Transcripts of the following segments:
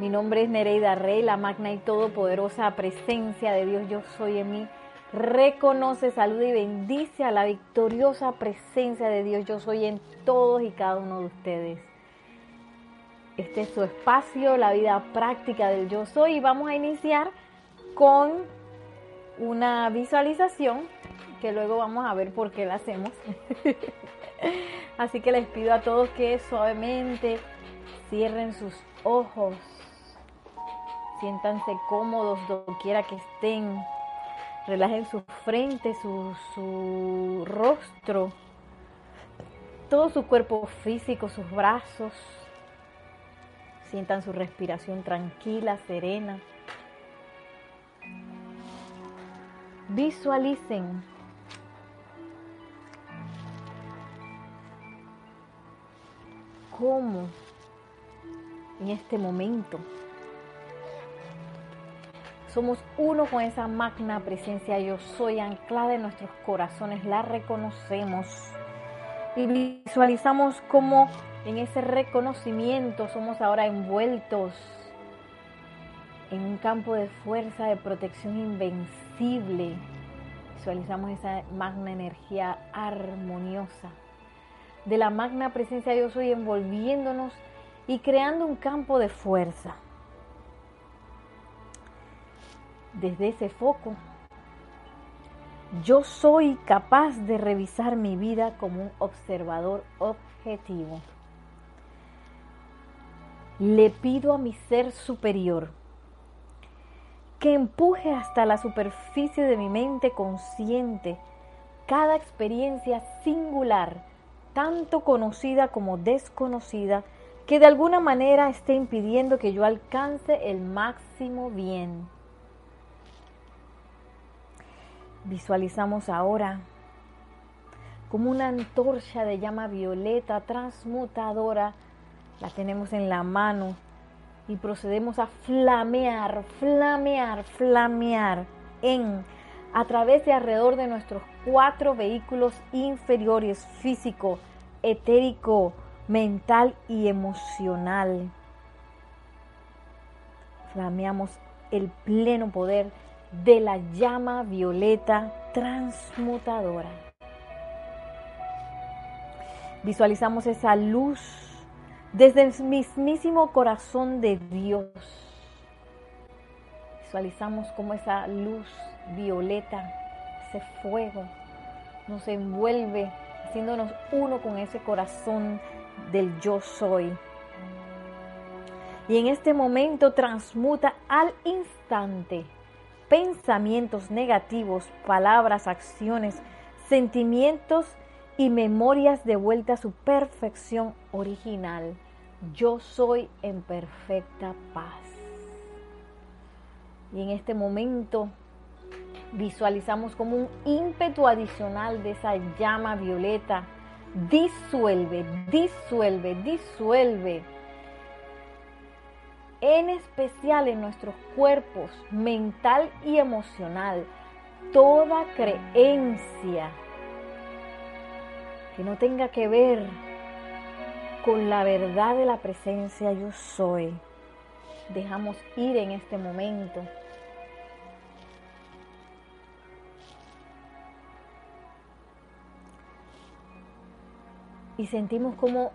Mi nombre es Nereida Rey, la magna y todopoderosa presencia de Dios yo soy en mí. Reconoce, saluda y bendice a la victoriosa presencia de Dios yo soy en todos y cada uno de ustedes. Este es su espacio, la vida práctica del yo soy y vamos a iniciar con una visualización que luego vamos a ver por qué la hacemos. Así que les pido a todos que suavemente cierren sus ojos, siéntanse cómodos donde quiera que estén, relajen su frente, su, su rostro, todo su cuerpo físico, sus brazos. Sientan su respiración tranquila, serena. Visualicen cómo en este momento somos uno con esa magna presencia yo soy anclada en nuestros corazones, la reconocemos y visualizamos cómo en ese reconocimiento somos ahora envueltos en un campo de fuerza, de protección invencible. Visualizamos esa magna energía armoniosa de la magna presencia Dios hoy envolviéndonos y creando un campo de fuerza. Desde ese foco, yo soy capaz de revisar mi vida como un observador objetivo. Le pido a mi ser superior que empuje hasta la superficie de mi mente consciente cada experiencia singular tanto conocida como desconocida, que de alguna manera esté impidiendo que yo alcance el máximo bien. Visualizamos ahora como una antorcha de llama violeta transmutadora, la tenemos en la mano y procedemos a flamear, flamear, flamear en a través de alrededor de nuestros cuatro vehículos inferiores, físico, etérico, mental y emocional. Flameamos el pleno poder de la llama violeta transmutadora. Visualizamos esa luz desde el mismísimo corazón de Dios. Visualizamos como esa luz violeta, ese fuego, nos envuelve, haciéndonos uno con ese corazón del yo soy. Y en este momento transmuta al instante pensamientos negativos, palabras, acciones, sentimientos y memorias de vuelta a su perfección original. Yo soy en perfecta paz. Y en este momento visualizamos como un ímpetu adicional de esa llama violeta. Disuelve, disuelve, disuelve. En especial en nuestros cuerpos, mental y emocional, toda creencia que no tenga que ver con la verdad de la presencia yo soy. Dejamos ir en este momento y sentimos como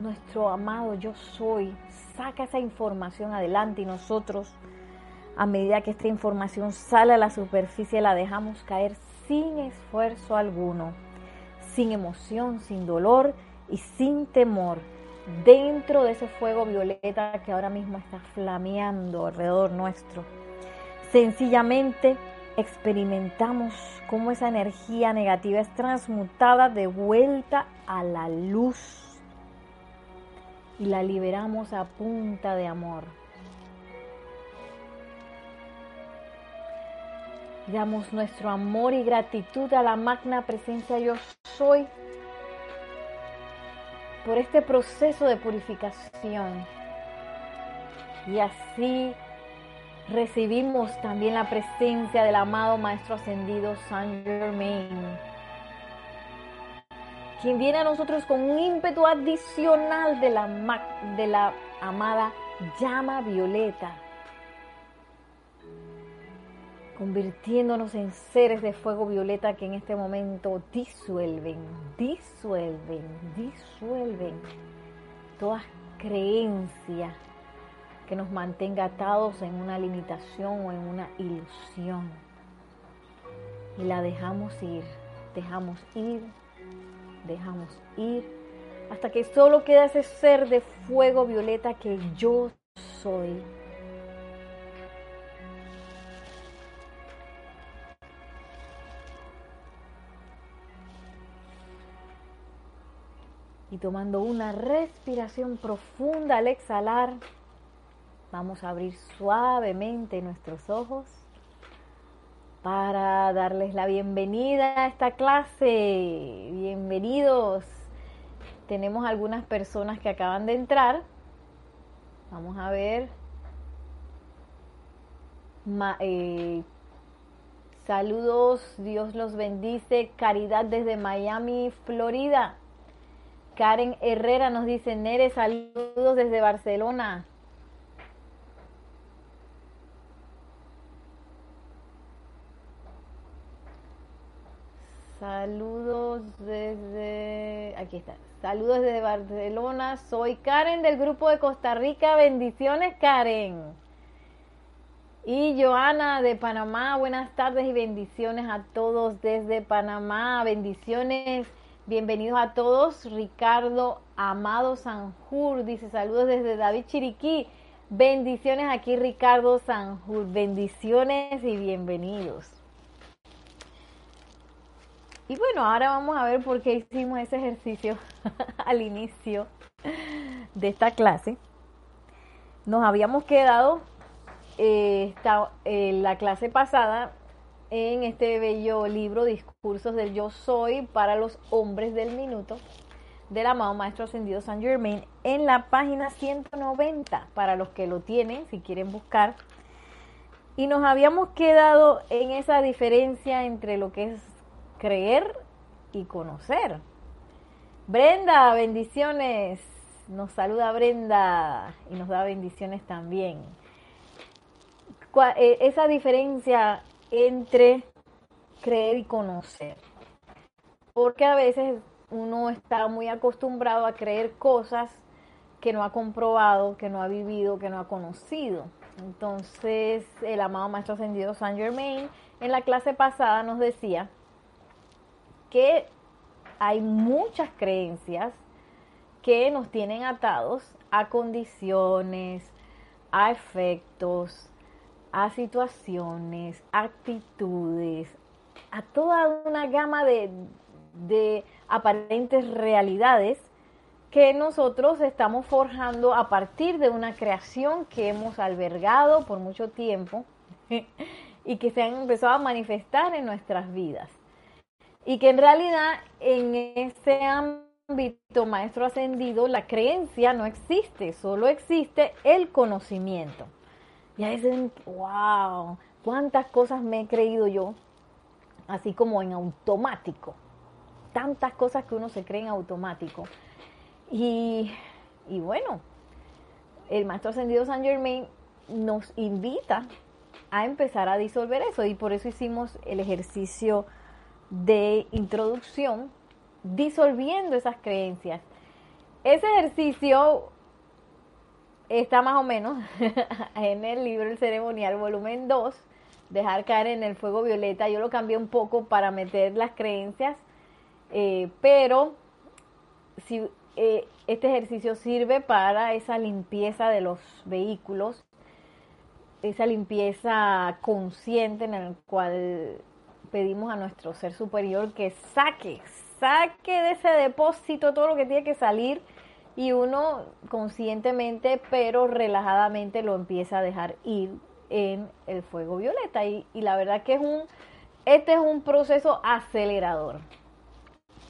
nuestro amado yo soy saca esa información adelante y nosotros a medida que esta información sale a la superficie la dejamos caer sin esfuerzo alguno, sin emoción, sin dolor y sin temor dentro de ese fuego violeta que ahora mismo está flameando alrededor nuestro. Sencillamente experimentamos cómo esa energía negativa es transmutada de vuelta a la luz y la liberamos a punta de amor. Damos nuestro amor y gratitud a la magna presencia yo soy por este proceso de purificación. Y así recibimos también la presencia del amado Maestro Ascendido Saint Germain, quien viene a nosotros con un ímpetu adicional de la, de la amada llama violeta, convirtiéndonos en seres de fuego violeta que en este momento disuelven, disuelven, disuelven todas creencias que nos mantenga atados en una limitación o en una ilusión. Y la dejamos ir, dejamos ir, dejamos ir, hasta que solo queda ese ser de fuego violeta que yo soy. Y tomando una respiración profunda al exhalar, Vamos a abrir suavemente nuestros ojos para darles la bienvenida a esta clase. Bienvenidos. Tenemos algunas personas que acaban de entrar. Vamos a ver. Eh, saludos, Dios los bendice. Caridad desde Miami, Florida. Karen Herrera nos dice, Nere, saludos desde Barcelona. Saludos desde. Aquí está. Saludos desde Barcelona. Soy Karen del grupo de Costa Rica. Bendiciones, Karen. Y Joana de Panamá. Buenas tardes y bendiciones a todos desde Panamá. Bendiciones. Bienvenidos a todos. Ricardo Amado Sanjur dice saludos desde David Chiriquí. Bendiciones aquí, Ricardo Sanjur. Bendiciones y bienvenidos. Y bueno, ahora vamos a ver por qué hicimos ese ejercicio al inicio de esta clase. Nos habíamos quedado eh, eh, la clase pasada en este bello libro Discursos del Yo Soy para los hombres del minuto del amado Maestro Ascendido San Germain en la página 190 para los que lo tienen, si quieren buscar. Y nos habíamos quedado en esa diferencia entre lo que es creer y conocer. Brenda, bendiciones. Nos saluda Brenda y nos da bendiciones también. Eh, esa diferencia entre creer y conocer. Porque a veces uno está muy acostumbrado a creer cosas que no ha comprobado, que no ha vivido, que no ha conocido. Entonces, el amado Maestro Ascendido Saint Germain en la clase pasada nos decía que hay muchas creencias que nos tienen atados a condiciones, a efectos, a situaciones, actitudes, a toda una gama de, de aparentes realidades que nosotros estamos forjando a partir de una creación que hemos albergado por mucho tiempo y que se han empezado a manifestar en nuestras vidas y que en realidad en ese ámbito maestro ascendido la creencia no existe, solo existe el conocimiento. Y ahí dicen, wow, cuántas cosas me he creído yo, así como en automático. Tantas cosas que uno se cree en automático. Y, y bueno, el maestro ascendido San Germain nos invita a empezar a disolver eso y por eso hicimos el ejercicio de introducción disolviendo esas creencias. Ese ejercicio está más o menos en el libro El ceremonial volumen 2, dejar caer en el fuego violeta. Yo lo cambié un poco para meter las creencias, eh, pero si, eh, este ejercicio sirve para esa limpieza de los vehículos, esa limpieza consciente en el cual pedimos a nuestro ser superior que saque, saque de ese depósito todo lo que tiene que salir y uno conscientemente pero relajadamente lo empieza a dejar ir en el fuego violeta. Y, y la verdad que es un este es un proceso acelerador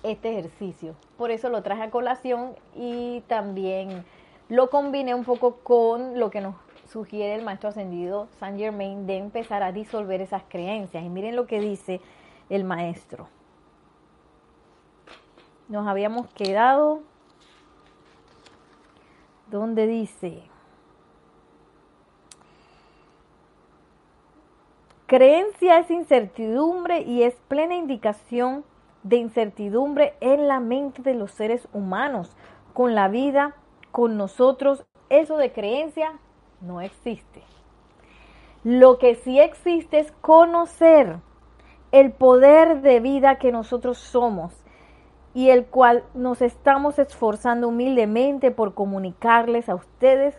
este ejercicio. Por eso lo traje a colación y también lo combiné un poco con lo que nos sugiere el maestro ascendido Saint Germain de empezar a disolver esas creencias. Y miren lo que dice el maestro. Nos habíamos quedado donde dice, creencia es incertidumbre y es plena indicación de incertidumbre en la mente de los seres humanos, con la vida, con nosotros. Eso de creencia no existe. Lo que sí existe es conocer el poder de vida que nosotros somos y el cual nos estamos esforzando humildemente por comunicarles a ustedes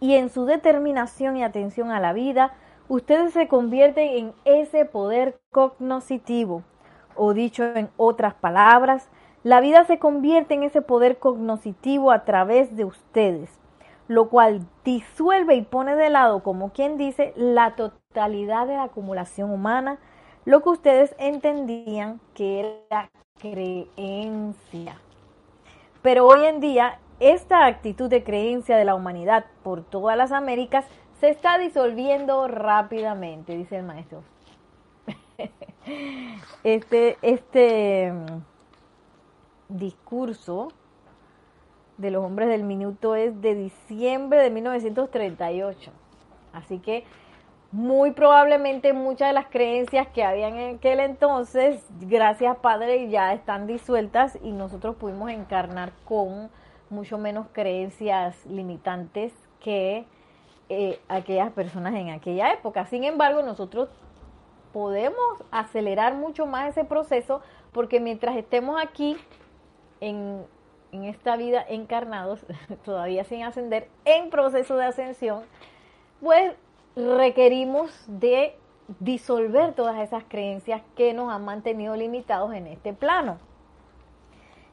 y en su determinación y atención a la vida, ustedes se convierten en ese poder cognoscitivo. O dicho en otras palabras, la vida se convierte en ese poder cognoscitivo a través de ustedes, lo cual disuelve y pone de lado, como quien dice, la totalidad de la acumulación humana, lo que ustedes entendían que era creencia. Pero hoy en día, esta actitud de creencia de la humanidad por todas las Américas se está disolviendo rápidamente, dice el maestro. Este, este mm, discurso de los hombres del minuto es de diciembre de 1938. Así que muy probablemente muchas de las creencias que habían en aquel entonces, gracias Padre, ya están disueltas y nosotros pudimos encarnar con mucho menos creencias limitantes que eh, aquellas personas en aquella época. Sin embargo, nosotros podemos acelerar mucho más ese proceso porque mientras estemos aquí en, en esta vida encarnados, todavía sin ascender, en proceso de ascensión, pues requerimos de disolver todas esas creencias que nos han mantenido limitados en este plano.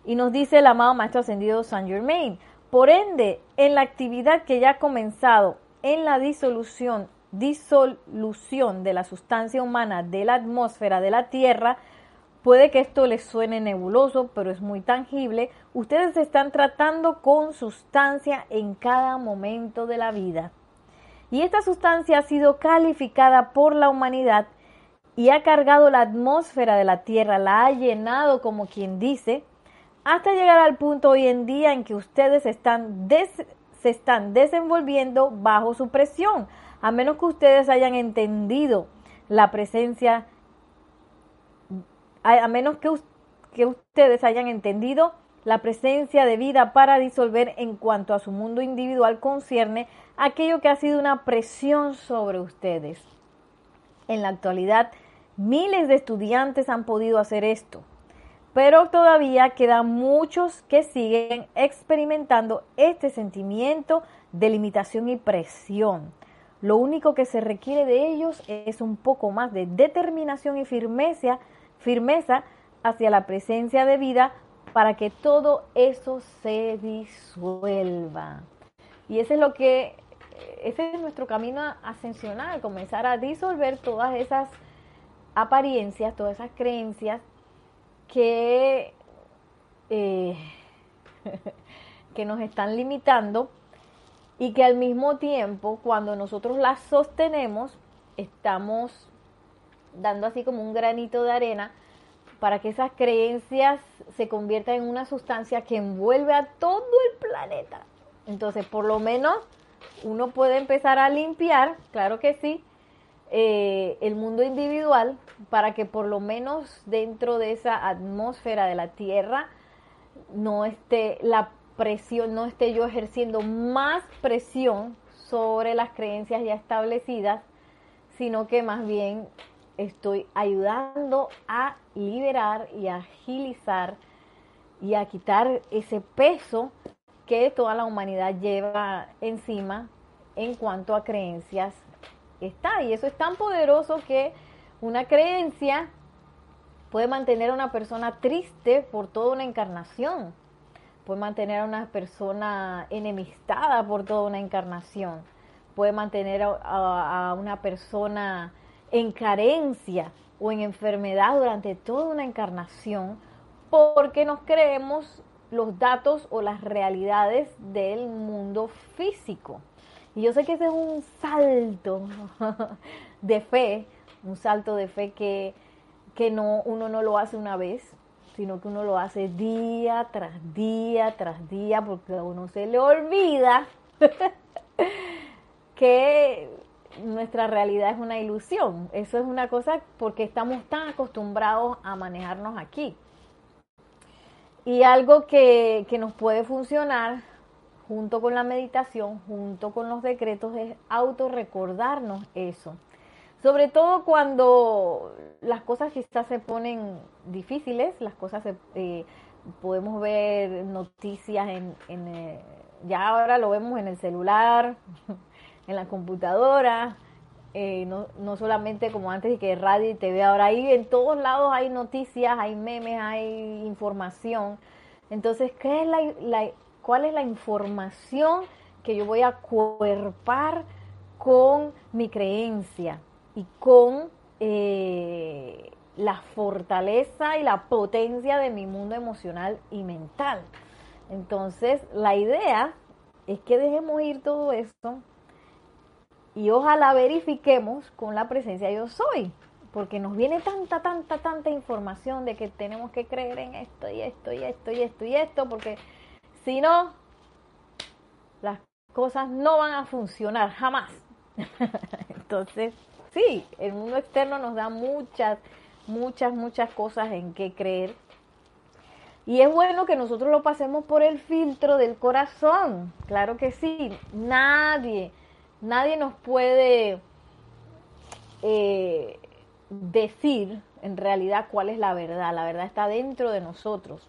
Y nos dice el amado Maestro Ascendido Saint Germain, por ende, en la actividad que ya ha comenzado en la disolución, disolución de la sustancia humana de la atmósfera de la Tierra, puede que esto les suene nebuloso, pero es muy tangible, ustedes están tratando con sustancia en cada momento de la vida. Y esta sustancia ha sido calificada por la humanidad y ha cargado la atmósfera de la Tierra, la ha llenado como quien dice, hasta llegar al punto hoy en día en que ustedes están se están desenvolviendo bajo su presión, a menos que ustedes hayan entendido la presencia, a, menos que, que ustedes hayan entendido la presencia de vida para disolver en cuanto a su mundo individual concierne aquello que ha sido una presión sobre ustedes. En la actualidad, miles de estudiantes han podido hacer esto, pero todavía quedan muchos que siguen experimentando este sentimiento de limitación y presión. Lo único que se requiere de ellos es un poco más de determinación y firmeza, firmeza hacia la presencia de vida para que todo eso se disuelva. Y ese es lo que, ese es nuestro camino ascensional, comenzar a disolver todas esas apariencias, todas esas creencias que, eh, que nos están limitando y que al mismo tiempo, cuando nosotros las sostenemos, estamos dando así como un granito de arena para que esas creencias se conviertan en una sustancia que envuelve a todo el planeta. Entonces, por lo menos uno puede empezar a limpiar, claro que sí, eh, el mundo individual para que por lo menos dentro de esa atmósfera de la Tierra no esté la presión, no esté yo ejerciendo más presión sobre las creencias ya establecidas, sino que más bien estoy ayudando a liberar y a agilizar y a quitar ese peso que toda la humanidad lleva encima en cuanto a creencias está. Y eso es tan poderoso que una creencia puede mantener a una persona triste por toda una encarnación, puede mantener a una persona enemistada por toda una encarnación, puede mantener a, una persona en carencia o en enfermedad durante toda una encarnación porque nos creemos los datos o las realidades del mundo físico. Y yo sé que ese es un salto de fe, un salto de fe que, que no, uno no lo hace una vez, sino que uno lo hace día tras día tras día, porque a uno se le olvida que nuestra realidad es una ilusión. Eso es una cosa porque estamos tan acostumbrados a manejarnos aquí. Y algo que, que nos puede funcionar junto con la meditación, junto con los decretos, es autorrecordarnos eso. Sobre todo cuando las cosas quizás se ponen difíciles, las cosas se, eh, podemos ver noticias en, en eh, ya ahora lo vemos en el celular, en la computadora, eh, no, no, solamente como antes de que radio y TV, ahora ahí en todos lados hay noticias, hay memes, hay información. Entonces, ¿qué es la, ¿cuál es la información que yo voy a cuerpar con mi creencia y con eh, la fortaleza y la potencia de mi mundo emocional y mental? Entonces, la idea es que dejemos ir todo esto y ojalá verifiquemos con la presencia yo soy, porque nos viene tanta, tanta, tanta información de que tenemos que creer en esto y esto y esto y esto y esto, porque si no, las cosas no van a funcionar jamás. Entonces, sí, el mundo externo nos da muchas, muchas, muchas cosas en que creer. Y es bueno que nosotros lo pasemos por el filtro del corazón, claro que sí, nadie nadie nos puede eh, decir en realidad cuál es la verdad. La verdad está dentro de nosotros.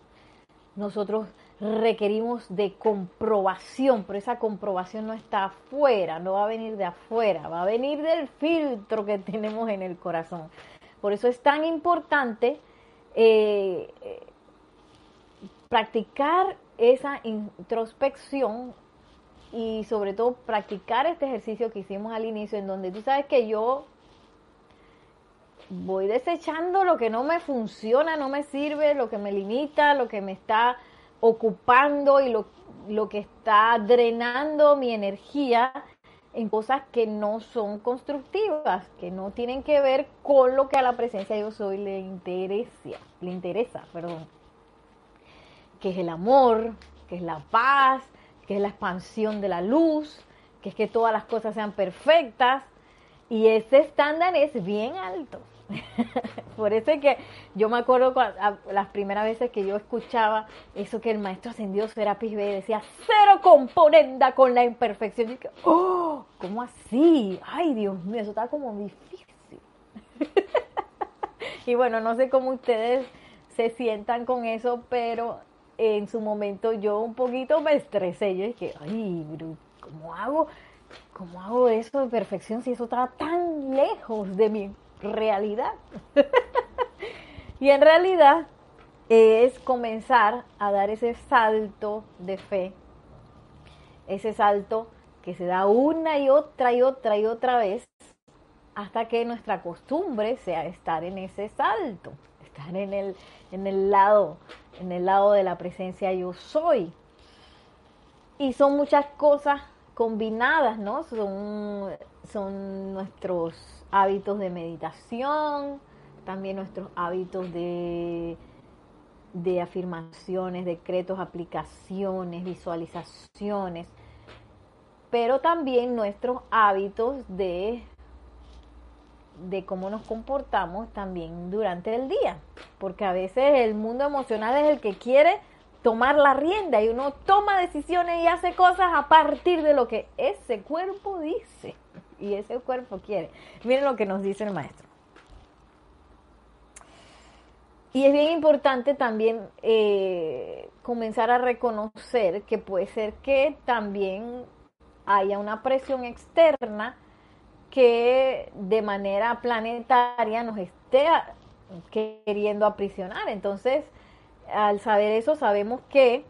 Nosotros requerimos de comprobación, pero esa comprobación no está afuera, no va a venir de afuera, va a venir del filtro que tenemos en el corazón. Por eso es tan importante eh, practicar esa introspección y sobre todo practicar este ejercicio que hicimos al inicio, en donde tú sabes que yo voy desechando lo que no me funciona, no me sirve, lo que me limita, lo que me está ocupando y lo, lo que está drenando mi energía en cosas que no son constructivas, que no tienen que ver con lo que a la presencia de yo soy le interesa, le interesa, perdón, que es el amor, que es la paz, es la expansión de la luz, que es que todas las cosas sean perfectas. Y ese estándar es bien alto. Por eso es que yo me acuerdo las primeras veces que yo escuchaba eso que el maestro ascendió Serapis B decía, cero componenda con la imperfección. Y que, oh, ¿cómo así? Ay, Dios mío, eso está como difícil. y bueno, no sé cómo ustedes se sientan con eso, pero en su momento yo un poquito me estresé. Yo dije, ay, ¿cómo hago? ¿Cómo hago eso de perfección si eso está tan lejos de mi realidad? y en realidad es comenzar a dar ese salto de fe, ese salto que se da una y otra y otra y otra vez hasta que nuestra costumbre sea estar en ese salto, estar en el, en el lado en el lado de la presencia yo soy. Y son muchas cosas combinadas, ¿no? Son, son nuestros hábitos de meditación, también nuestros hábitos de, de afirmaciones, decretos, aplicaciones, visualizaciones, pero también nuestros hábitos de de cómo nos comportamos también durante el día, porque a veces el mundo emocional es el que quiere tomar la rienda y uno toma decisiones y hace cosas a partir de lo que ese cuerpo dice y ese cuerpo quiere. Miren lo que nos dice el maestro. Y es bien importante también eh, comenzar a reconocer que puede ser que también haya una presión externa que de manera planetaria nos esté queriendo aprisionar. Entonces, al saber eso, sabemos que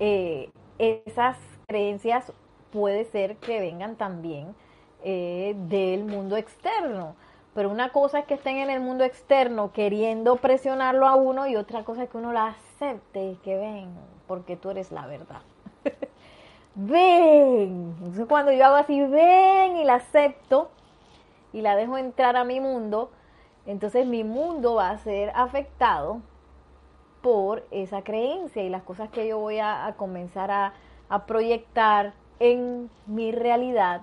eh, esas creencias puede ser que vengan también eh, del mundo externo. Pero una cosa es que estén en el mundo externo queriendo presionarlo a uno y otra cosa es que uno la acepte y que ven, porque tú eres la verdad. Ven. Entonces cuando yo hago así, ven y la acepto y la dejo entrar a mi mundo, entonces mi mundo va a ser afectado por esa creencia y las cosas que yo voy a, comenzar a, proyectar en mi realidad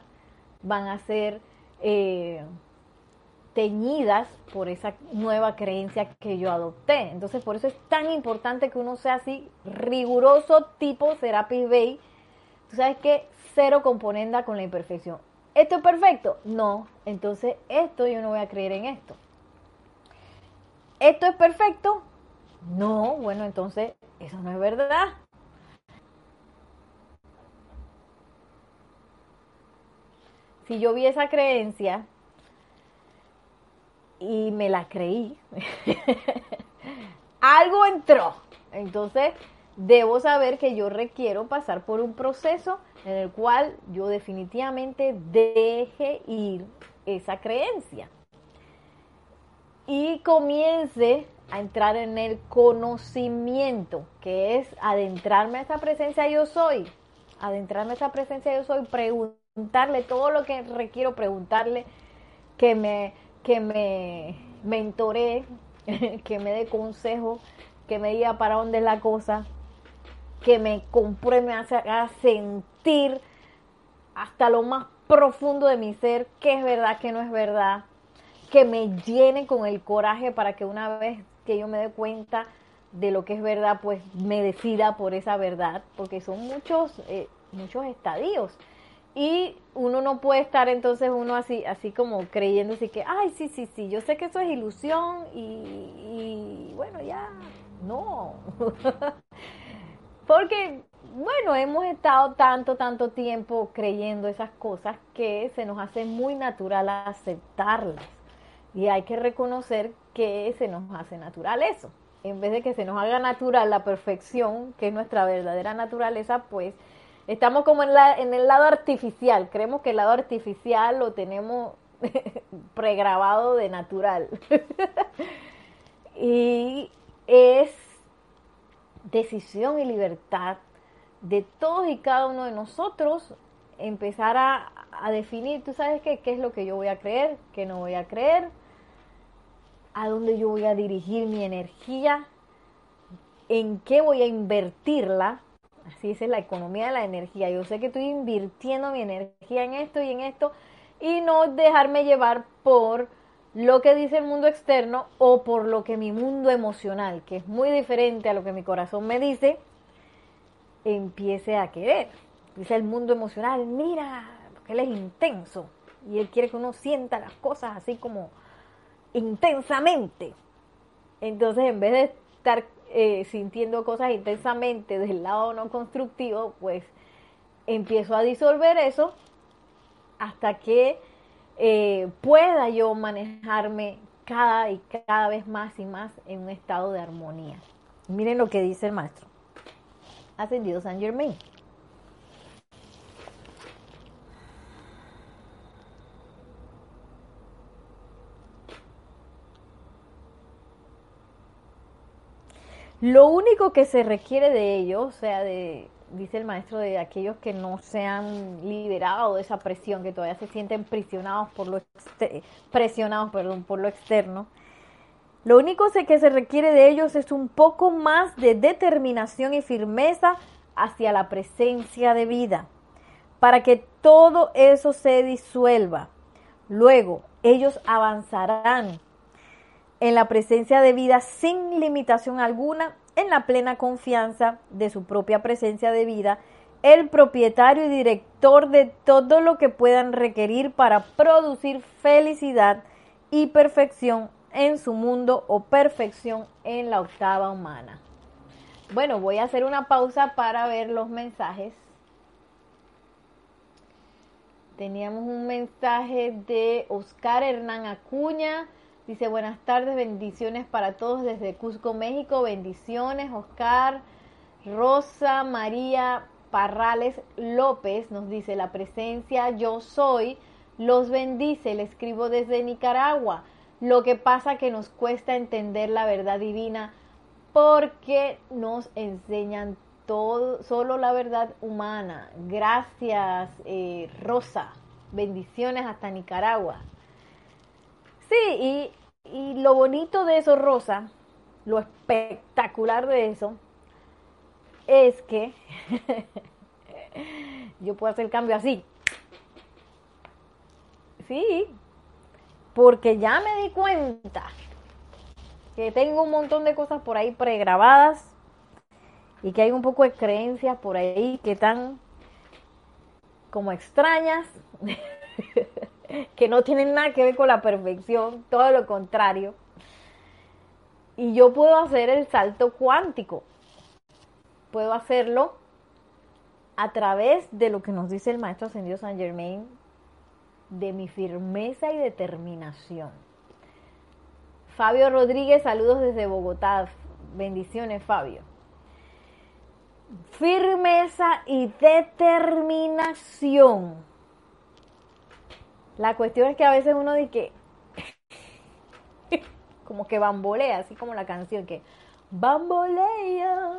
van a ser eh, teñidas por esa nueva creencia que yo adopté. Entonces, por eso es tan importante que uno sea así riguroso tipo Serapis Bay. Tú sabes que cero componenda con la imperfección. ¿Esto es perfecto? No. Entonces, esto yo no voy a creer en esto. ¿Esto es perfecto? No. Bueno, entonces, eso no es verdad. Si yo vi esa creencia y me la creí, algo entró. Entonces, debo saber que yo requiero pasar por un proceso en el cual yo definitivamente deje ir esa creencia y comience a entrar en el conocimiento, que es adentrarme a esa presencia yo soy, adentrarme a esa presencia yo soy, preguntarle todo lo que requiero preguntarle, que me, que me mentoree, que me dé consejo, que me diga para dónde es la cosa, que me compruebe, me haga sentir hasta lo más profundo de mi ser qué es verdad, qué no es verdad, que me llene con el coraje para que una vez que yo me dé cuenta de lo que es verdad, pues me decida por esa verdad, porque son muchos, eh, muchos estadios. Y uno no puede estar entonces uno así, así como creyendo así que, ay, sí, sí, sí, yo sé que eso es ilusión y bueno, ya, no. Porque, bueno, hemos estado tanto, tanto tiempo creyendo esas cosas que se nos hace muy natural aceptarlas. Y hay que reconocer que se nos hace natural eso. En vez de que se nos haga natural la perfección, que es nuestra verdadera naturaleza, pues estamos como en, la, en el lado artificial. Creemos que el lado artificial lo tenemos pregrabado de natural. y es decisión y libertad de todos y cada uno de nosotros empezar a, definir, tú sabes qué, qué es lo que yo voy a creer, qué no voy a creer, a dónde yo voy a dirigir mi energía, en qué voy a invertirla. Así es la economía de la energía. Yo sé que estoy invirtiendo mi energía en esto y en esto y no dejarme llevar por lo que dice el mundo externo o por lo que mi mundo emocional, que es muy diferente a lo que mi corazón me dice, empiece a querer. Dice el mundo emocional, mira, porque él es intenso y él quiere que uno sienta las cosas así como intensamente. Entonces, en vez de estar eh, sintiendo cosas intensamente del lado no constructivo, pues empiezo a disolver eso hasta que eh, pueda yo manejarme cada y cada vez más y más en un estado de armonía. Miren lo que dice el maestro. Ascendido San Germain. Lo único que se requiere de ello, o sea, de dice el maestro, de aquellos que no se han liberado de esa presión, que todavía se sienten presionados por lo, presionados, perdón, por lo externo. Lo único que se requiere de ellos es un poco más de determinación y firmeza hacia la presencia de vida, para que todo eso se disuelva. Luego, ellos avanzarán en la presencia de vida sin limitación alguna en la plena confianza de su propia presencia de vida, el propietario y director de todo lo que puedan requerir para producir felicidad y perfección en su mundo o perfección en la octava humana. Bueno, voy a hacer una pausa para ver los mensajes. Teníamos un mensaje de Oscar Hernán Acuña. Dice, buenas tardes, bendiciones para todos desde Cusco, México. Bendiciones, Oscar. Rosa María Parrales López nos dice, la presencia yo soy, los bendice, le escribo desde Nicaragua. Lo que pasa que nos cuesta entender la verdad divina porque nos enseñan todo, solo la verdad humana. Gracias, eh, Rosa. Bendiciones hasta Nicaragua. Sí, y, lo bonito de eso, Rosa, lo espectacular de eso, es que yo puedo hacer el cambio así. sí, porque ya me di cuenta que tengo un montón de cosas por ahí pregrabadas y que hay un poco de creencias por ahí que están como extrañas, que no tienen nada que ver con la perfección, todo lo contrario. Y yo puedo hacer el salto cuántico. Puedo hacerlo a través de lo que nos dice el maestro ascendido San Germain, de mi firmeza y determinación. Fabio Rodríguez, saludos desde Bogotá. Bendiciones, Fabio. Firmeza y determinación. La cuestión es que a veces uno dice que como que bambolea, así como la canción que bambolea.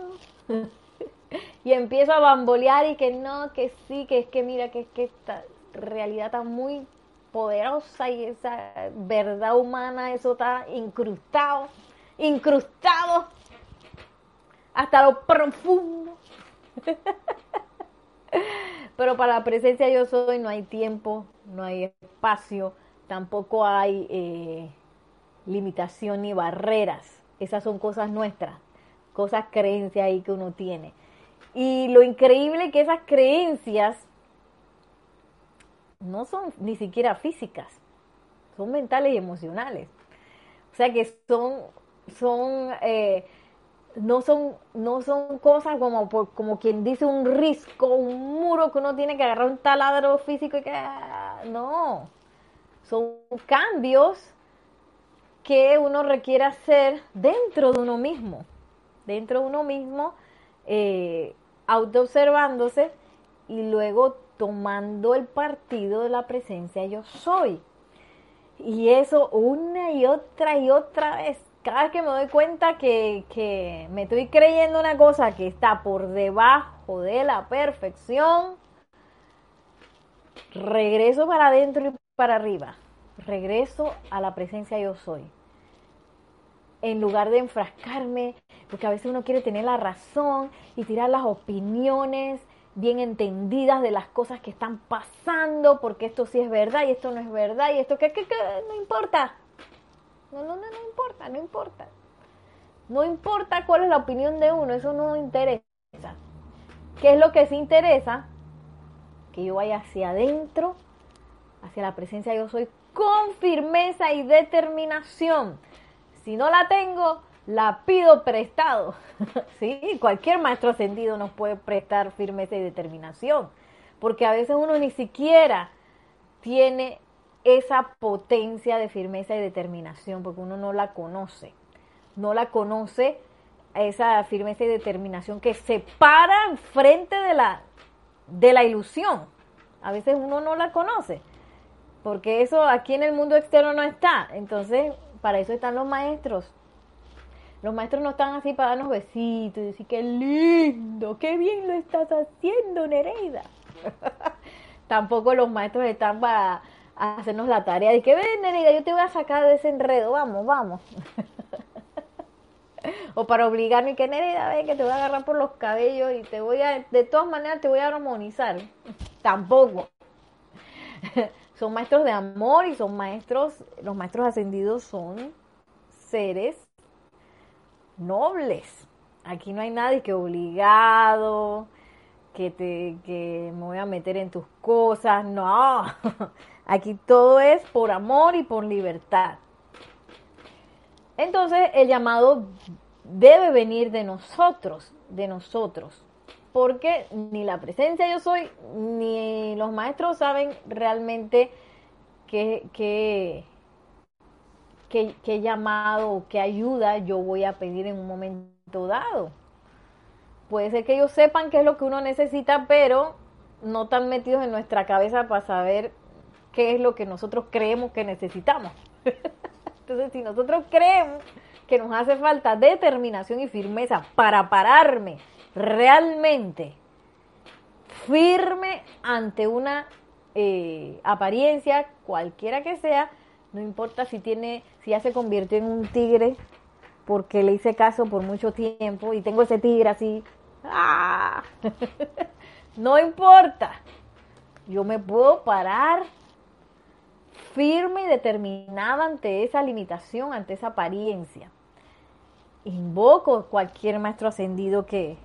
y empiezo a bambolear y que no, que sí, que es que mira, que es que esta realidad está muy poderosa y esa verdad humana, eso está incrustado, incrustado hasta lo profundo. Pero para la presencia yo soy no hay tiempo, no hay espacio, tampoco hay eh, limitación ni barreras. Esas son cosas nuestras, cosas creencias ahí que uno tiene. Y lo increíble que esas creencias no son ni siquiera físicas, son mentales y emocionales. O sea que son, son, eh, no son, no son cosas como, como quien dice un risco, un muro que uno tiene que agarrar un taladro físico y que, no, son cambios que uno requiere hacer dentro de uno mismo, dentro de uno mismo, eh, autoobservándose y luego tomando el partido de la presencia yo soy. Y eso una y otra y otra vez. Cada vez que me doy cuenta que, que me estoy creyendo una cosa que está por debajo de la perfección, regreso para adentro y para arriba. Regreso a la presencia yo soy. En lugar de enfrascarme, porque a veces uno quiere tener la razón y tirar las opiniones bien entendidas de las cosas que están pasando, porque esto sí es verdad y esto no es verdad y esto que, que, no importa. No, no, no, no importa, no importa. No importa cuál es la opinión de uno, eso no interesa. ¿Qué es lo que sí interesa? Que yo vaya hacia adentro, hacia la presencia yo soy, con firmeza y determinación. Si no la tengo, la pido prestado. ¿Sí? Cualquier maestro ascendido nos puede prestar firmeza y determinación, porque a veces uno ni siquiera tiene esa potencia de firmeza y determinación, porque uno no la conoce. No la conoce esa firmeza y determinación que se para frente de la, de la ilusión. A veces uno no la conoce, porque eso aquí en el mundo externo no está. Entonces, para eso están los maestros, los maestros no están así para darnos besitos y decir, qué lindo, qué bien lo estás haciendo, Nereida. Tampoco los maestros están para hacernos la tarea de que, ven, Nereida, yo te voy a sacar de ese enredo, vamos, vamos. o para obligarme que, Nereida, ven, que te voy a agarrar por los cabellos y te voy a, de todas maneras, te voy a armonizar. Tampoco. son maestros de amor y son maestros, los maestros ascendidos son seres nobles. Aquí no hay nadie que obligado, que te que me voy a meter en tus cosas, no. Aquí todo es por amor y por libertad. Entonces, el llamado debe venir de nosotros, de nosotros, porque ni la presencia yo soy, ni los maestros saben realmente que, que qué, llamado o qué ayuda yo voy a pedir en un momento dado. Puede ser que ellos sepan qué es lo que uno necesita, pero no están metidos en nuestra cabeza para saber qué es lo que nosotros creemos que necesitamos. Entonces, si nosotros creemos que nos hace falta determinación y firmeza para pararme realmente firme ante una eh, apariencia, cualquiera que sea, no importa si tiene, si ya se convirtió en un tigre porque le hice caso por mucho tiempo y tengo ese tigre así. ¡ah! no importa. Yo me puedo parar firme y determinada ante esa limitación, ante esa apariencia. Invoco cualquier maestro ascendido que,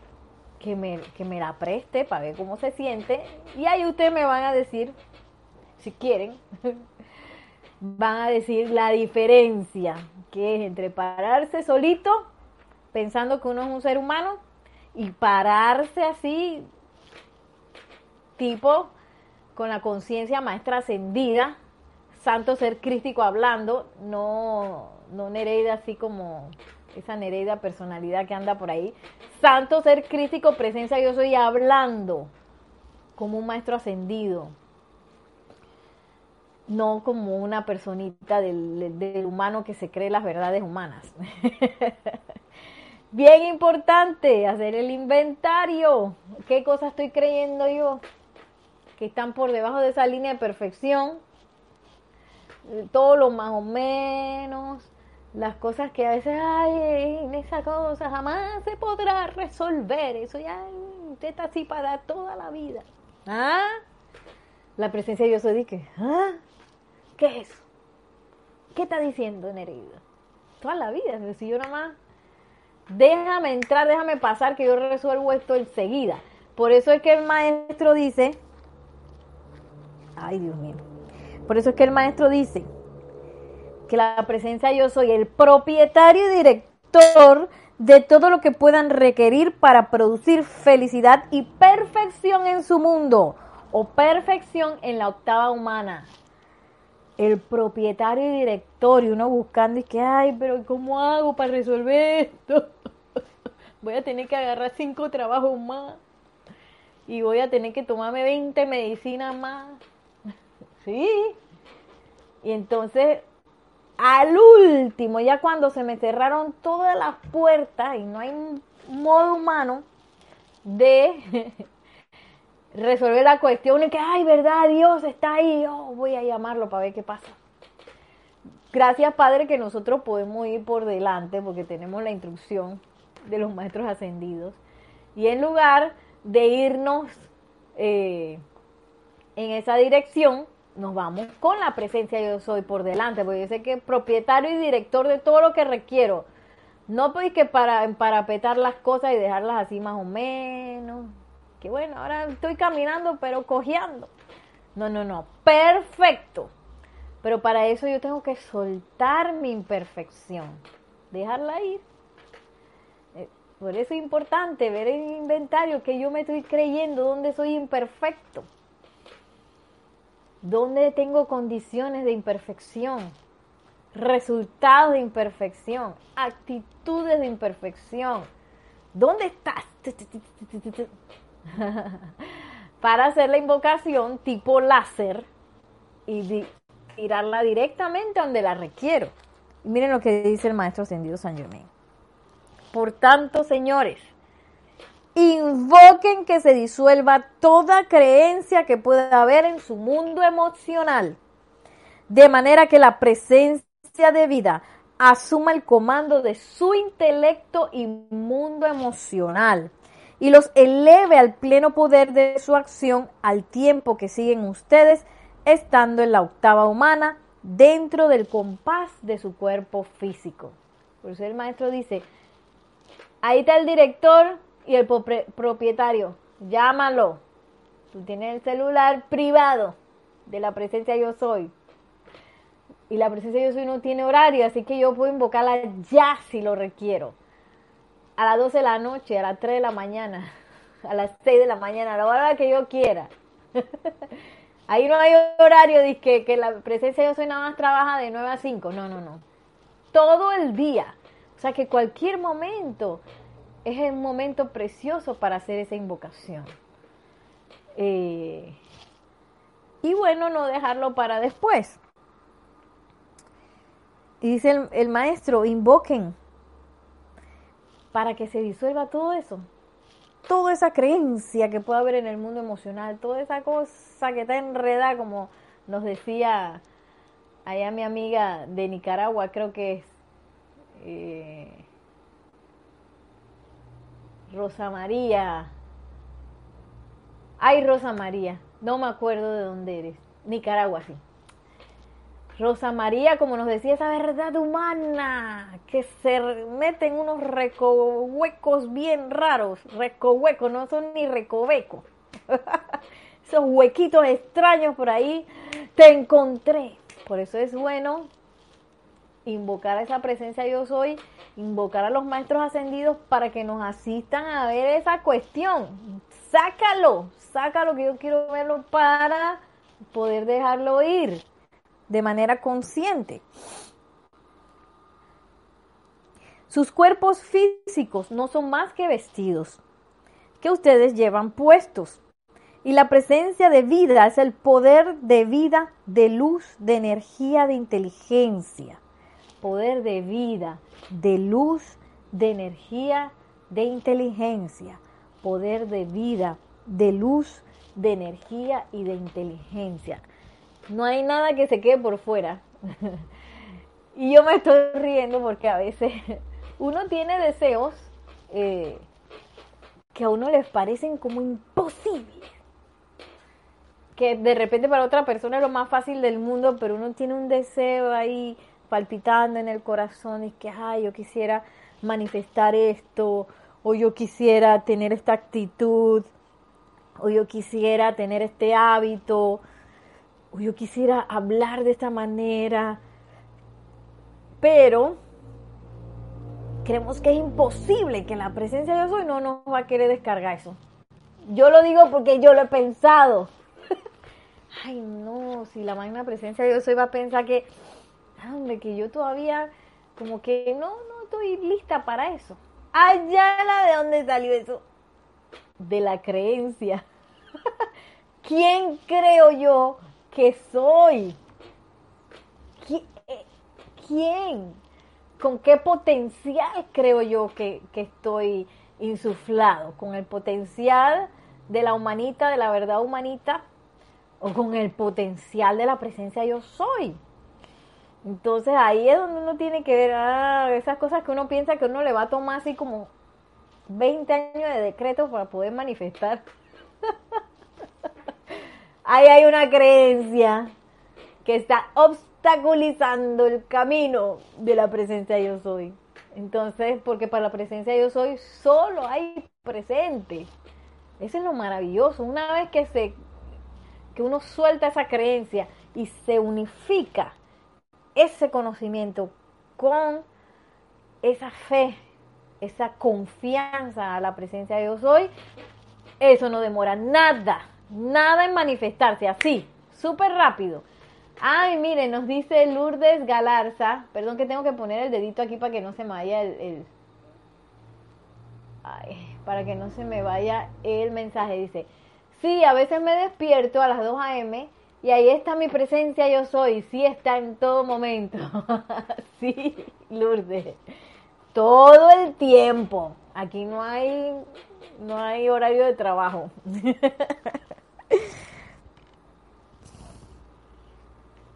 que, me, que me la preste para ver cómo se siente. Y ahí ustedes me van a decir, si quieren, van a decir la diferencia que es entre pararse solito, pensando que uno es un ser humano, y pararse así, tipo, con la conciencia maestra ascendida, santo ser crítico hablando, no, no Nereida así como esa Nereida personalidad que anda por ahí. Santo ser crítico, presencia yo soy hablando como un maestro ascendido, no como una personita del, humano que se cree las verdades humanas. Bien importante hacer el inventario. ¿Qué cosas estoy creyendo yo? Que están por debajo de esa línea de perfección. Todo lo más o menos. Las cosas que a veces, ay, en esa cosa jamás se podrá resolver. Eso ya está así para toda la vida. ¿Ah? La presencia de Dios soy que, ¿ah? ¿Qué es eso? ¿Qué está diciendo Nereida? Toda la vida, si yo nada más, déjame entrar, déjame pasar, que yo resuelvo esto enseguida. Por eso es que el maestro dice, ay Dios mío, por eso es que el maestro dice que la presencia yo soy el propietario y director de todo lo que puedan requerir para producir felicidad y perfección en su mundo o perfección en la octava humana el propietario y director y uno buscando y que, ay, pero ¿cómo hago para resolver esto? voy a tener que agarrar cinco trabajos más y voy a tener que tomarme 20 medicinas más. Sí. Y entonces, al último, ya cuando se me cerraron todas las puertas y no hay modo humano de resolver la cuestión y que, ay, verdad, Dios está ahí, oh, voy a llamarlo para ver qué pasa. Gracias, Padre, que nosotros podemos ir por delante porque tenemos la instrucción de los maestros ascendidos. Y en lugar de irnos eh, en esa dirección, nos vamos con la presencia yo soy por delante, porque yo sé que propietario y director de todo lo que requiero. No pues que para emparapetar las cosas y dejarlas así más o menos, que bueno, ahora estoy caminando pero cojeando. No, no, no, perfecto. Pero para eso yo tengo que soltar mi imperfección, dejarla ir. Eh, por eso es importante ver el inventario que yo me estoy creyendo, dónde soy imperfecto, dónde tengo condiciones de imperfección, resultados de imperfección, actitudes de imperfección. ¿Dónde estás? para hacer la invocación tipo láser y tirarla directamente donde la requiero. miren lo que dice el maestro ascendido San Germain. Por tanto, señores, invoquen que se disuelva toda creencia que pueda haber en su mundo emocional, de manera que la presencia de vida asuma el comando de su intelecto y mundo emocional y los eleve al pleno poder de su acción al tiempo que siguen ustedes estando en la octava humana dentro del compás de su cuerpo físico. Por eso el maestro dice, ahí está el director y el propietario, llámalo. Tú tienes el celular privado de la presencia yo soy. Y la presencia yo soy no tiene horario, así que yo puedo invocarla ya si lo requiero a las 12 de la noche, a las 3 de la mañana, a las 6 de la mañana, a la hora que yo quiera. Ahí no hay horario de que, que la presencia yo soy nada más trabaja de 9 a 5. No, no, no. Todo el día. O sea que cualquier momento es un momento precioso para hacer esa invocación. Eh, y bueno, no dejarlo para después. Y dice el, maestro, invoquen para que se disuelva todo eso. Toda esa creencia que puede haber en el mundo emocional, toda esa cosa que está enredada, como nos decía allá mi amiga de Nicaragua, creo que es eh, Rosa María. Ay, Rosa María, no me acuerdo de dónde eres. Nicaragua, sí. Rosa María, como nos decía, esa verdad humana que se mete en unos recohuecos bien raros. Recohuecos, no son ni recovecos. Esos huequitos extraños por ahí, te encontré. Por eso es bueno invocar a esa presencia yo soy, invocar a los maestros ascendidos para que nos asistan a ver esa cuestión. Sácalo, sácalo que yo quiero verlo para poder dejarlo ir de manera consciente. Sus cuerpos físicos no son más que vestidos que ustedes llevan puestos. Y la presencia de vida es el poder de vida, de luz, de energía, de inteligencia. Poder de vida, de luz, de energía, de inteligencia. Poder de vida, de luz, de energía y de inteligencia. No hay nada que se quede por fuera. y yo me estoy riendo porque a veces uno tiene deseos eh, que a uno les parecen como imposibles. Que de repente para otra persona es lo más fácil del mundo, pero uno tiene un deseo ahí palpitando en el corazón y que, ay, yo quisiera manifestar esto, o yo quisiera tener esta actitud, o yo quisiera tener este hábito, o yo quisiera hablar de esta manera, pero creemos que es imposible que la presencia de Dios hoy no nos va a querer descargar eso. Yo lo digo porque yo lo he pensado. Ay, no, si la magna presencia de Dios hoy va a pensar que, hombre, que yo todavía como que no, no estoy lista para eso. Allá la de dónde salió eso. De la creencia. ¿Quién creo yo que soy? Eh, ¿Quién? ¿Con qué potencial creo yo que, que estoy insuflado? ¿Con el potencial de la humanita, de la verdad humanita? ¿O con el potencial de la presencia yo soy? Entonces ahí es donde uno tiene que ver ah, esas cosas que uno piensa que uno le va a tomar así como 20 años de decreto para poder manifestar. Ahí hay una creencia que está obstaculizando el camino de la presencia yo soy. Entonces, porque para la presencia yo soy solo hay presente. Eso es lo maravilloso. Una vez que se que uno suelta esa creencia y se unifica ese conocimiento con esa fe, esa confianza a la presencia de yo soy, eso no demora nada Nada en manifestarse, así, súper rápido. Ay, mire, nos dice Lourdes Galarza. Perdón que tengo que poner el dedito aquí para que no se me vaya el, para que no se me vaya el mensaje. Dice, sí, a veces me despierto a las 2 a.m. y ahí está mi presencia, yo soy. Sí está en todo momento. sí, Lourdes. Todo el tiempo. Aquí no hay, no hay horario de trabajo.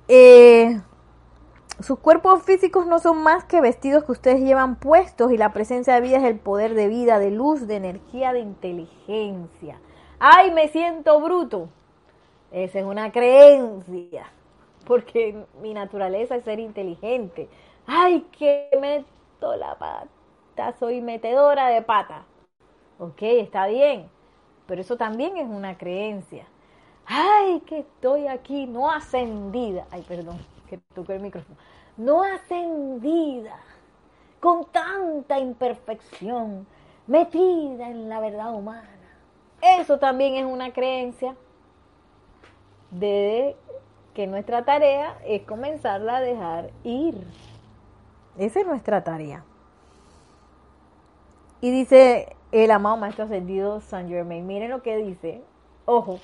Eh, sus cuerpos físicos no son más que vestidos que ustedes llevan puestos y la presencia de vida es el poder de vida, de luz, de energía, de inteligencia. ¡Ay, me siento bruto! Esa es una creencia, porque mi naturaleza es ser inteligente. ¡Ay, que meto la pata! Soy metedora de pata. Ok, está bien, pero eso también es una creencia ay, que estoy aquí, no ascendida, ay, perdón, que toqué el micrófono, no ascendida, con tanta imperfección, metida en la verdad humana. Eso también es una creencia de que nuestra tarea es comenzarla a dejar ir. Esa es nuestra tarea. Y dice el amado Maestro Ascendido San Germain, miren lo que dice, ojo,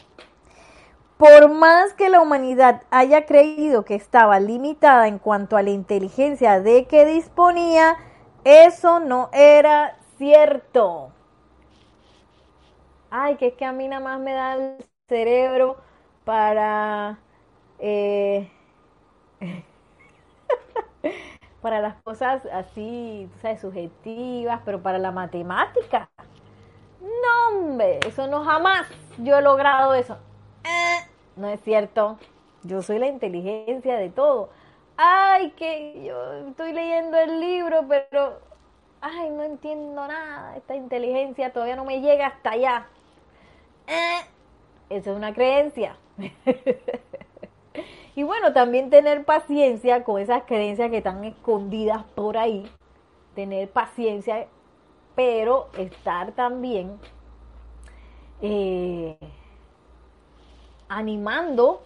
por más que la humanidad haya creído que estaba limitada en cuanto a la inteligencia de que disponía, eso no era cierto. Ay, que es que a mí nada más me da el cerebro para... Eh, para las cosas así, ¿sabes? Subjetivas, pero para la matemática. No, hombre, eso no jamás yo he logrado eso. No es cierto. Yo soy la inteligencia de todo. ay, que yo estoy leyendo el libro, pero, ay, no entiendo nada, esta inteligencia todavía no me llega hasta allá. Eh, es una creencia. y bueno, también tener paciencia con esas creencias que están escondidas por ahí. Tener paciencia, pero estar también eh, animando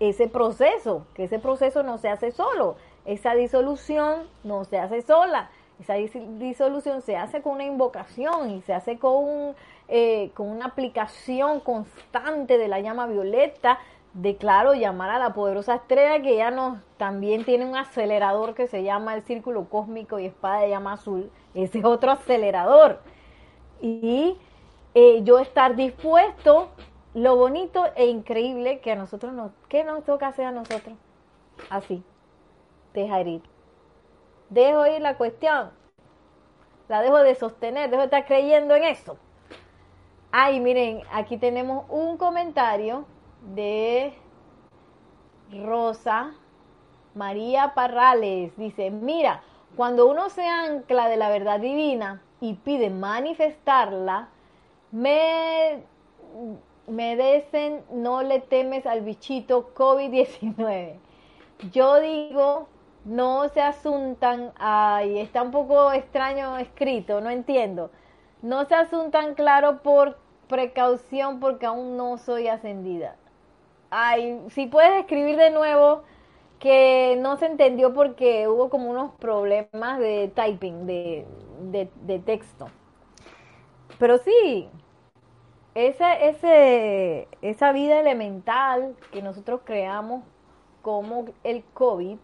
ese proceso, que ese proceso no se hace solo, esa disolución no se hace sola, esa disolución se hace con una invocación y se hace con, eh, con una aplicación constante de la llama violeta, de claro, llamar a la poderosa estrella que ya nos también tiene un acelerador que se llama el círculo cósmico y espada de llama azul, ese es otro acelerador. Y eh, yo estar dispuesto lo bonito e increíble que a nosotros nos, ¿qué nos toca hacer a nosotros? Así, dejar ir. Dejo ir la cuestión, la dejo de sostener, dejo de estar creyendo en eso. Ay, miren, aquí tenemos un comentario de Rosa María Parrales. Dice, mira, cuando uno se ancla de la verdad divina y pide manifestarla, me me dicen no le temes al bichito COVID-19. Yo digo, no se asuntan, ay, está un poco extraño escrito, no entiendo. No se asuntan claro por precaución porque aún no soy ascendida. Ay, si puedes escribir de nuevo que no se entendió porque hubo como unos problemas de typing, de, de, texto. Pero sí, ese, esa vida elemental que nosotros creamos como el COVID,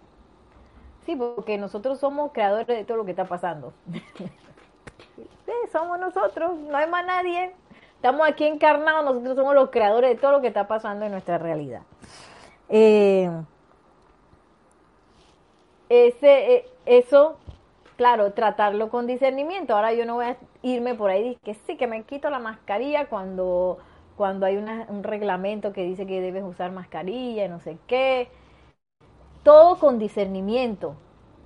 sí, porque nosotros somos creadores de todo lo que está pasando. sí, somos nosotros, no hay más nadie. Estamos aquí encarnados, nosotros somos los creadores de todo lo que está pasando en nuestra realidad. Eh, ese, eh, eso claro, tratarlo con discernimiento. Ahora yo no voy a irme por ahí y que sí, que me quito la mascarilla cuando, cuando hay un reglamento que dice que debes usar mascarilla y no sé qué. Todo con discernimiento.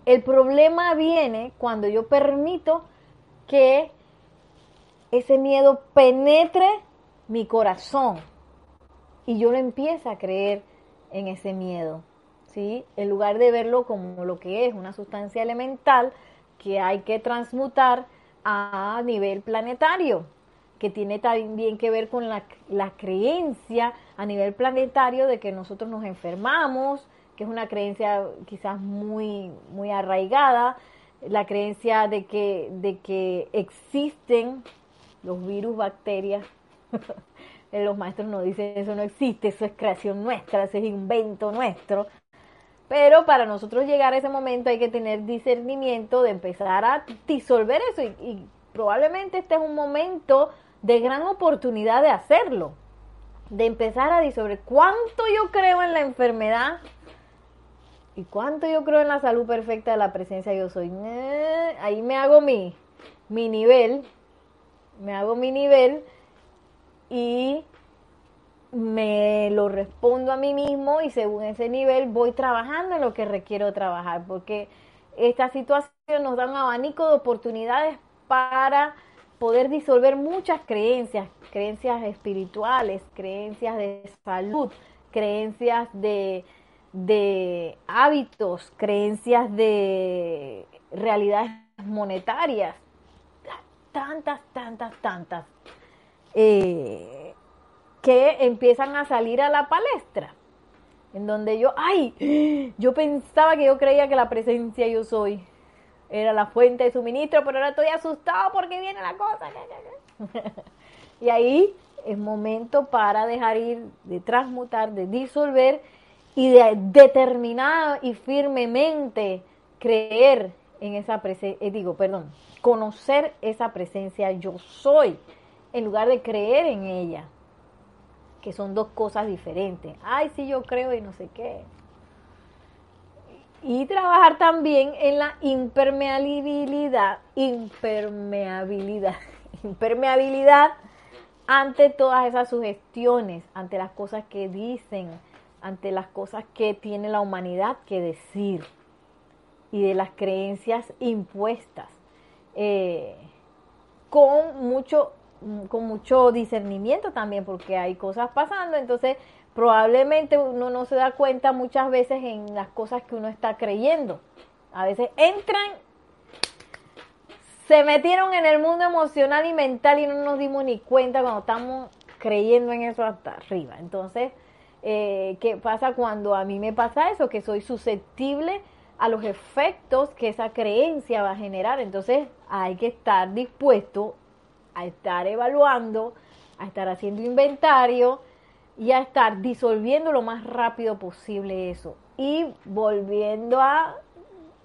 El problema viene cuando yo permito que ese miedo penetre mi corazón y yo lo empiezo a creer en ese miedo. ¿sí? En lugar de verlo como lo que es, una sustancia elemental, que hay que transmutar a nivel planetario, que tiene también que ver con la, creencia a nivel planetario de que nosotros nos enfermamos, que es una creencia quizás muy, muy arraigada, la creencia de que, de que existen los virus, bacterias. los maestros nos dicen eso no existe, eso es creación nuestra, eso es invento nuestro. Pero para nosotros llegar a ese momento hay que tener discernimiento de empezar a disolver eso y, probablemente este es un momento de gran oportunidad de hacerlo, de empezar a disolver cuánto yo creo en la enfermedad y cuánto yo creo en la salud perfecta de la presencia yo soy. Eh, ahí me hago mi, mi nivel, me hago mi nivel y me lo respondo a mí mismo y según ese nivel voy trabajando en lo que requiero trabajar, porque esta situación nos da un abanico de oportunidades para poder disolver muchas creencias, creencias espirituales, creencias de salud, creencias de, de hábitos, creencias de realidades monetarias, tantas, tantas, tantas. Eh, que empiezan a salir a la palestra. En donde yo, ay, yo pensaba que yo creía que la presencia yo soy era la fuente de suministro, pero ahora estoy asustado porque viene la cosa. y ahí es momento para dejar ir, de transmutar, de disolver y de determinar y firmemente creer en esa presencia, eh, digo, perdón, conocer esa presencia yo soy, en lugar de creer en ella que son dos cosas diferentes. Ay, sí, yo creo y no sé qué. Y trabajar también en la impermeabilidad, impermeabilidad, impermeabilidad ante todas esas sugestiones, ante las cosas que dicen, ante las cosas que tiene la humanidad que decir. y de las creencias impuestas. Eh, con mucho con mucho discernimiento también porque hay cosas pasando entonces probablemente uno no se da cuenta muchas veces en las cosas que uno está creyendo a veces entran se metieron en el mundo emocional y mental y no nos dimos ni cuenta cuando estamos creyendo en eso hasta arriba entonces eh, ¿qué pasa cuando a mí me pasa eso? Que soy susceptible a los efectos que esa creencia va a generar. Entonces hay que estar dispuesto a estar evaluando, a estar haciendo inventario y a estar disolviendo lo más rápido posible eso. Y volviendo a,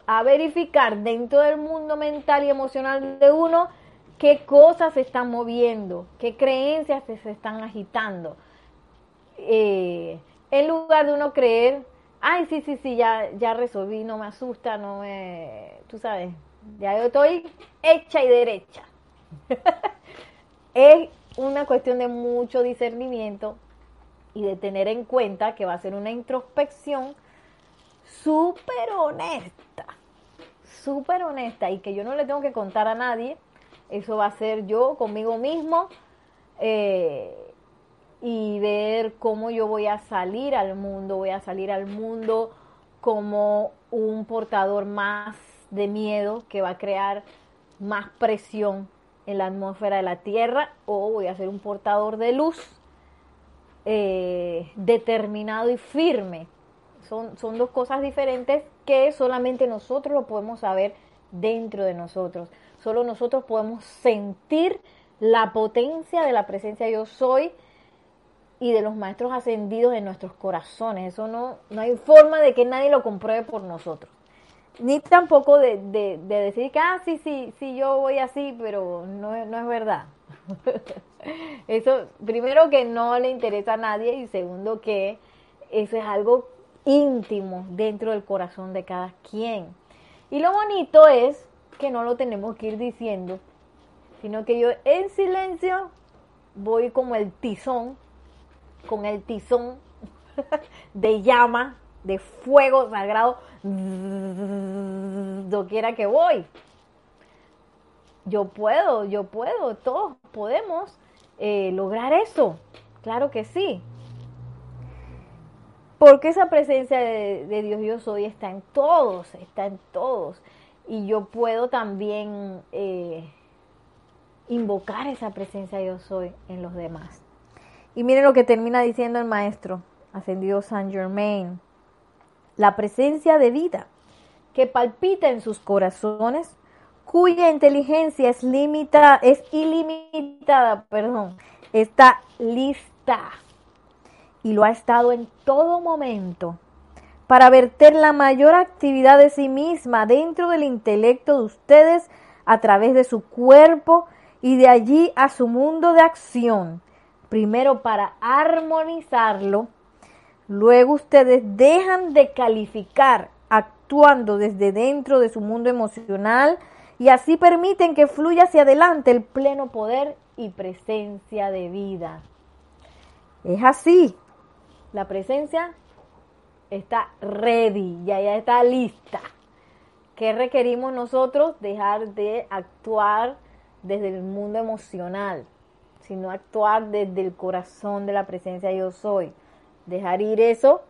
a verificar dentro del mundo mental y emocional de uno qué cosas se están moviendo, qué creencias se, están agitando. Eh, en lugar de uno creer ay, sí, sí, sí, ya, ya resolví, no me asusta, no me, tú sabes, ya yo estoy hecha y derecha. es una cuestión de mucho discernimiento y de tener en cuenta que va a ser una introspección súper honesta, súper honesta y que yo no le tengo que contar a nadie, eso va a ser yo conmigo mismo. Eh, y ver cómo yo voy a salir al mundo, voy a salir al mundo como un portador más de miedo que va a crear más presión en la atmósfera de la Tierra o voy a ser un portador de luz eh, determinado y firme. Son, son dos cosas diferentes que solamente nosotros lo podemos saber dentro de nosotros. Solo nosotros podemos sentir la potencia de la presencia yo soy y de los maestros ascendidos en nuestros corazones. Eso no, no hay forma de que nadie lo compruebe por nosotros. Ni tampoco de, de, decir que, ah, sí, sí, sí, yo voy así, pero no, no es verdad. eso, primero que no le interesa a nadie y segundo que eso es algo íntimo dentro del corazón de cada quien. Y lo bonito es que no lo tenemos que ir diciendo, sino que yo en silencio voy como el tizón con el tizón de llama, de fuego sagrado, doquiera que voy. Yo puedo, yo puedo, todos podemos eh, lograr eso. Claro que sí. Porque esa presencia de, Dios yo soy está en todos, está en todos. Y yo puedo también eh, invocar esa presencia yo soy en los demás. Y miren lo que termina diciendo el maestro ascendido Saint Germain. La presencia de vida que palpita en sus corazones, cuya inteligencia es, limita, es ilimitada, perdón, está lista y lo ha estado en todo momento para verter la mayor actividad de sí misma dentro del intelecto de ustedes a través de su cuerpo y de allí a su mundo de acción primero para armonizarlo, luego ustedes dejan de calificar actuando desde dentro de su mundo emocional y así permiten que fluya hacia adelante el pleno poder y presencia de vida. Es así. La presencia está ready, ya, está lista. ¿Qué requerimos nosotros? Dejar de actuar desde el mundo emocional sino actuar desde el corazón de la presencia yo soy. Dejar ir eso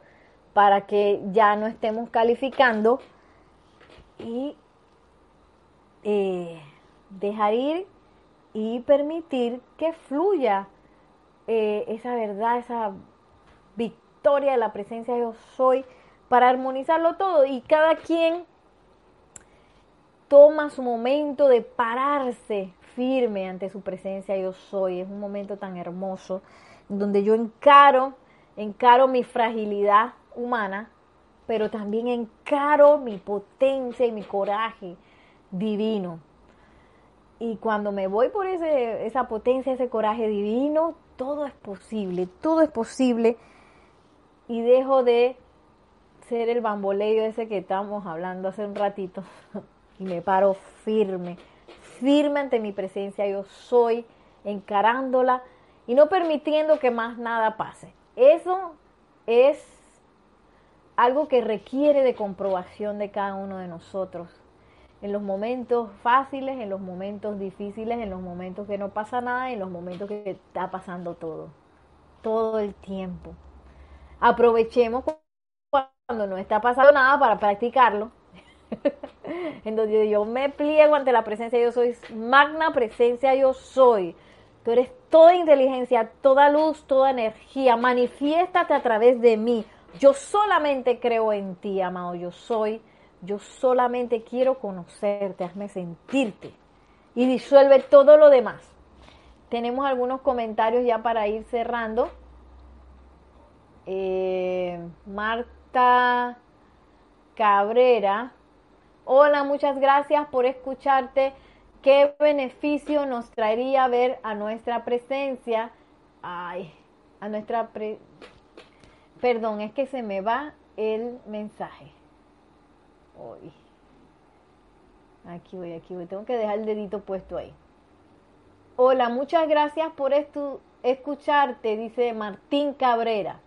para que ya no estemos calificando y eh, dejar ir y permitir que fluya eh, esa verdad, esa victoria de la presencia yo soy para armonizarlo todo y cada quien toma su momento de pararse firme ante su presencia yo soy. Es un momento tan hermoso donde yo encaro, encaro mi fragilidad humana, pero también encaro mi potencia y mi coraje divino. Y cuando me voy por ese, esa potencia, ese coraje divino, todo es posible, todo es posible. Y dejo de ser el bamboleo ese que estamos hablando hace un ratito y me paro firme firme ante mi presencia, yo soy encarándola y no permitiendo que más nada pase. Eso es algo que requiere de comprobación de cada uno de nosotros. En los momentos fáciles, en los momentos difíciles, en los momentos que no pasa nada, en los momentos que está pasando todo. Todo el tiempo. Aprovechemos cuando no está pasando nada para practicarlo. en donde yo me pliego ante la presencia yo soy, magna presencia yo soy. Tú eres toda inteligencia, toda luz, toda energía. Manifiéstate a través de mí. Yo solamente creo en ti, amado. Yo soy. Yo solamente quiero conocerte, hazme sentirte. Y disuelve todo lo demás. Tenemos algunos comentarios ya para ir cerrando. Eh, Marta Cabrera. Hola, muchas gracias por escucharte. ¿Qué beneficio nos traería ver a nuestra presencia? Ay, a nuestra Perdón, es que se me va el mensaje. Hoy. Aquí voy, aquí voy. Tengo que dejar el dedito puesto ahí. Hola, muchas gracias por escucharte, dice Martín Cabrera.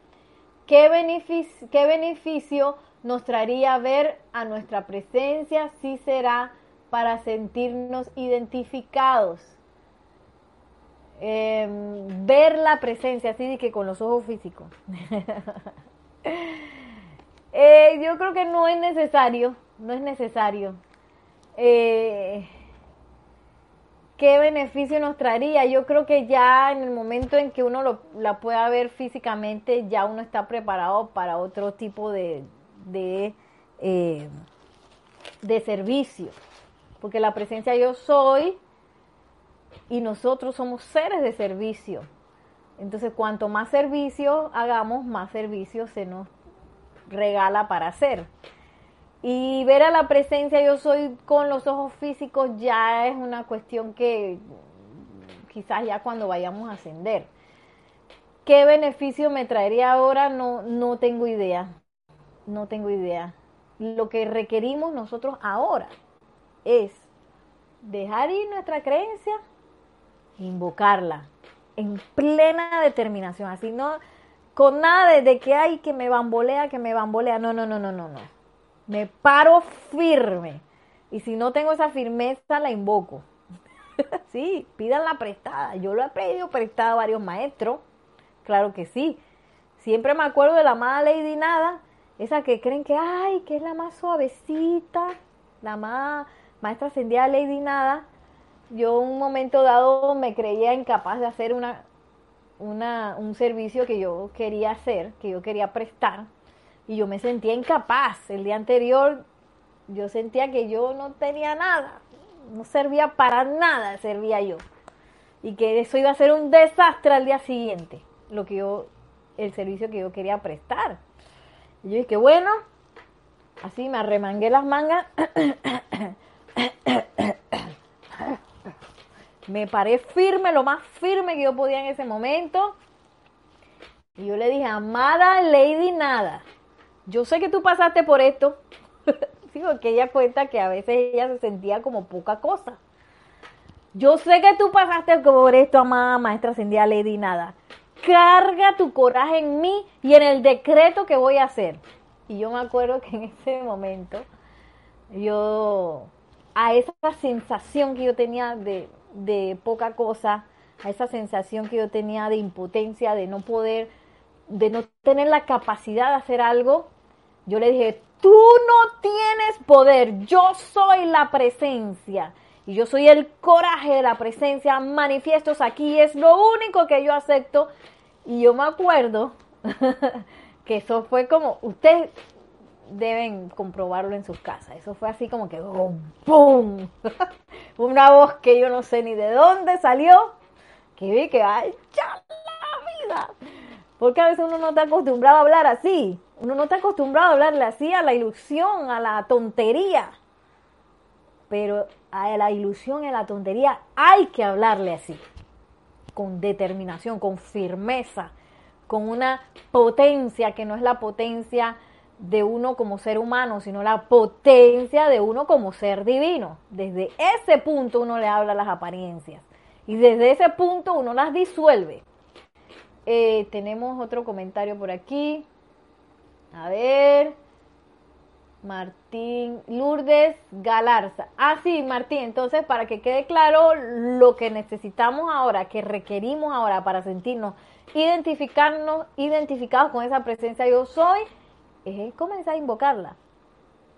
¿Qué beneficio, ¿Qué beneficio nos traería ver a nuestra presencia si será para sentirnos identificados. Em, ver la presencia, así que con los ojos físicos. Eh, yo creo que no es necesario, no es necesario. Eh, ¿Qué beneficio nos traería? Yo creo que ya en el momento en que uno la pueda ver físicamente, ya uno está preparado para otro tipo de, de, eh, de servicio porque la presencia yo soy y nosotros somos seres de servicio. Entonces, cuanto más servicio hagamos, más servicio se nos regala para hacer. Y ver a la presencia yo soy con los ojos físicos ya es una cuestión que quizás ya cuando vayamos a ascender. ¿Qué beneficio me traería ahora? No, no tengo idea. No tengo idea. Lo que requerimos nosotros ahora es dejar ir nuestra creencia, invocarla en plena determinación, así no con nada de, que hay que me bambolea, que me bambolea, no, no, no, no, no, no. Me paro firme. Y si no tengo esa firmeza, la invoco. sí, la prestada. Yo lo he pedido prestada a varios maestros. Claro que sí. Siempre me acuerdo de la amada Lady Nada, esa que creen que, ay, que es la más suavecita, la más maestra ascendida Lady Nada, yo un momento dado me creía incapaz de hacer una, una, un servicio que yo quería hacer, que yo quería prestar, y yo me sentía incapaz. El día anterior yo sentía que yo no tenía nada, no servía para nada, servía yo. Y que eso iba a ser un desastre al día siguiente, lo que yo, el servicio que yo quería prestar. Y yo dije, bueno, así me arremangué las mangas me paré firme, lo más firme que yo podía en ese momento. Y yo le dije, amada Lady Nada, yo sé que tú pasaste por esto. sí, porque ella cuenta que a veces ella se sentía como poca cosa. Yo sé que tú pasaste por esto, amada maestra ascendida Lady Nada. Carga tu coraje en mí y en el decreto que voy a hacer. Y yo me acuerdo que en ese momento yo a esa sensación que yo tenía de, de poca cosa, a esa sensación que yo tenía de impotencia, de no poder, de no tener la capacidad de hacer algo, yo le dije, tú no tienes poder, yo soy la presencia. Y yo soy el coraje de la presencia, manifiestos aquí, es lo único que yo acepto. Y yo me acuerdo que eso fue como, usted deben comprobarlo en sus casas. Eso fue así como que ¡pum! Una voz que yo no sé ni de dónde salió, que vi que ¡ay, ya la vida! Porque a veces uno no está acostumbrado a hablar así. Uno no está acostumbrado a hablarle así a la ilusión, a la tontería. Pero a la ilusión y a la tontería hay que hablarle así. Con determinación, con firmeza, con una potencia que no es la potencia de uno como ser humano, sino la potencia de uno como ser divino. Desde ese punto uno le habla las apariencias y desde ese punto uno las disuelve. Eh, tenemos otro comentario por aquí. A ver. Martín Lourdes Galarza. Ah, sí, Martín, entonces para que quede claro lo que necesitamos ahora, que requerimos ahora para sentirnos identificarnos, identificados con esa presencia yo soy, es comenzar a invocarla.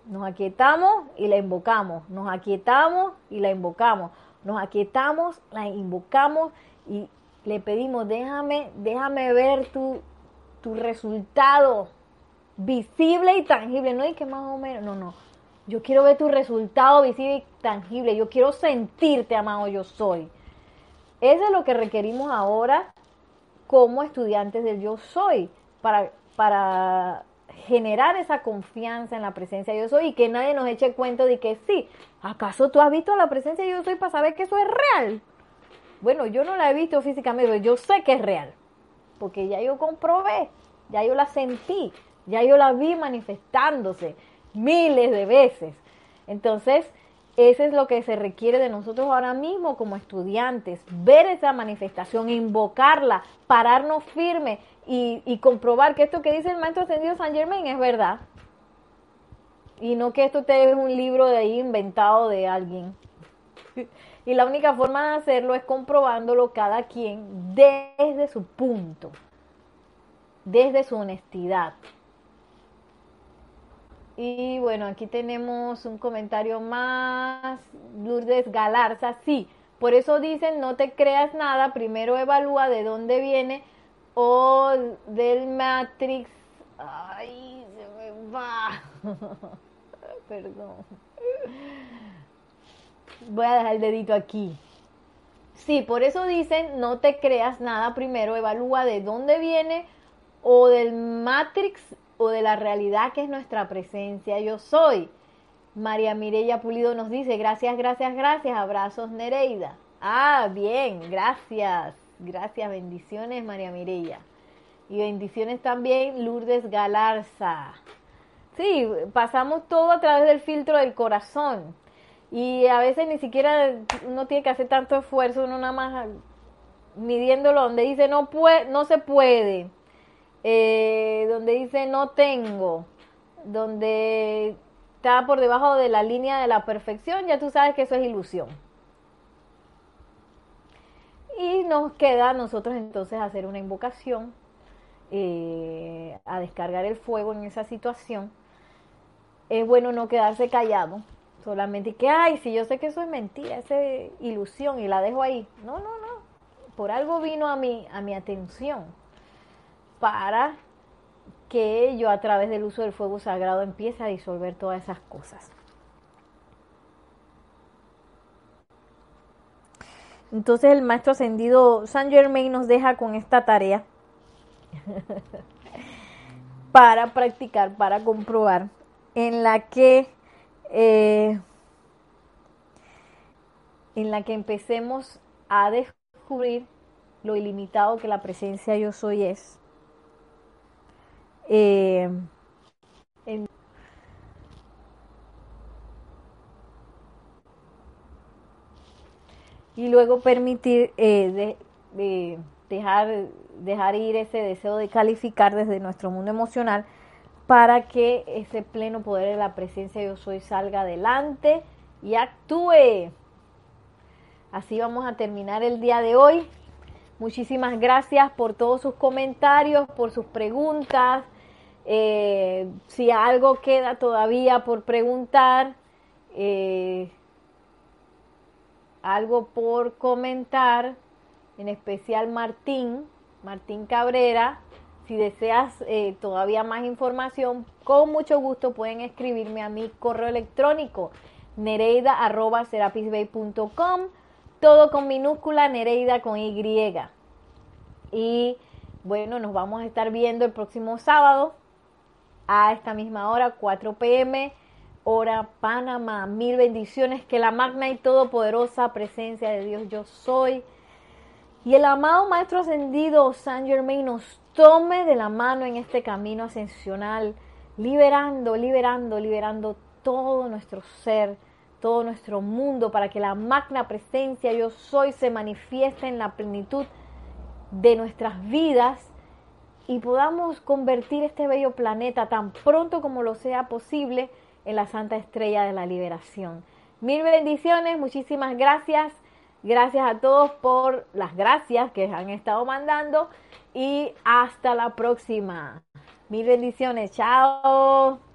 Nos aquietamos y la invocamos, nos aquietamos y la invocamos, nos aquietamos, la invocamos y le pedimos, déjame, déjame ver tu, tu resultado visible y tangible, no hay que más o menos, no, no. Yo quiero ver tu resultado visible y tangible, yo quiero sentirte, amado, yo soy. Eso es lo que requerimos ahora como estudiantes del yo soy, para, para generar esa confianza en la presencia de yo soy y que nadie nos eche cuento de que sí, ¿acaso tú has visto la presencia de yo soy para saber que eso es real? Bueno, yo no la he visto físicamente, pero yo sé que es real, porque ya yo comprobé, ya yo la sentí, ya yo la vi manifestándose miles de veces. Entonces, eso es lo que se requiere de nosotros ahora mismo como estudiantes, ver esa manifestación, invocarla, pararnos firme y, comprobar que esto que dice el maestro ascendido San Germain es verdad. Y no que esto te es un libro de ahí inventado de alguien. Y la única forma de hacerlo es comprobándolo cada quien desde su punto, desde su honestidad. Y bueno, aquí tenemos un comentario más. Lourdes Galarza, sí. Por eso dicen, no te creas nada, primero evalúa de dónde viene o del Matrix. Ay, se me va. Perdón. Voy a dejar el dedito aquí. Sí, por eso dicen, no te creas nada, primero evalúa de dónde viene o del Matrix o de la realidad que es nuestra presencia. Yo soy. María Mireya Pulido nos dice, gracias, gracias, gracias, abrazos Nereida. Ah, bien, gracias, gracias, bendiciones María Mireya. Y bendiciones también Lourdes Galarza. Sí, pasamos todo a través del filtro del corazón. Y a veces ni siquiera uno tiene que hacer tanto esfuerzo, uno nada más midiéndolo donde dice no, puede, no se puede eh, donde dice no tengo, donde está por debajo de la línea de la perfección, ya tú sabes que eso es ilusión. Y nos queda a nosotros entonces hacer una invocación, eh, a descargar el fuego en esa situación. Es bueno no quedarse callado, solamente que, ay, si yo sé que eso es mentira, es ilusión y la dejo ahí. No, no, no. Por algo vino a mí, a mi atención para que yo a través del uso del fuego sagrado empiece a disolver todas esas cosas. Entonces el maestro ascendido San Germain nos deja con esta tarea para practicar, para comprobar, en la que eh, en la que empecemos a descubrir lo ilimitado que la presencia yo soy es eh, y luego permitir eh, de, dejar, dejar ir ese deseo de calificar desde nuestro mundo emocional para que ese pleno poder de la presencia yo soy salga adelante y actúe. Así vamos a terminar el día de hoy. Muchísimas gracias por todos sus comentarios, por sus preguntas. Eh, si algo queda todavía por preguntar, eh, algo por comentar, en especial Martín, Martín Cabrera, si deseas eh, todavía más información, con mucho gusto pueden escribirme a mi correo electrónico nereida.serapisbay.com, todo con minúscula, Nereida con Y. Y bueno, nos vamos a estar viendo el próximo sábado a esta misma hora, 4 pm, hora Panamá. Mil bendiciones, que la magna y todopoderosa presencia de Dios yo soy. Y el amado Maestro Ascendido San Germain nos tome de la mano en este camino ascensional, liberando, liberando, liberando todo nuestro ser, todo nuestro mundo, para que la magna presencia yo soy se manifieste en la plenitud de nuestras vidas y podamos convertir este bello planeta tan pronto como lo sea posible en la Santa Estrella de la Liberación. Mil bendiciones, muchísimas gracias. Gracias a todos por las gracias que han estado mandando y hasta la próxima. Mil bendiciones, chao.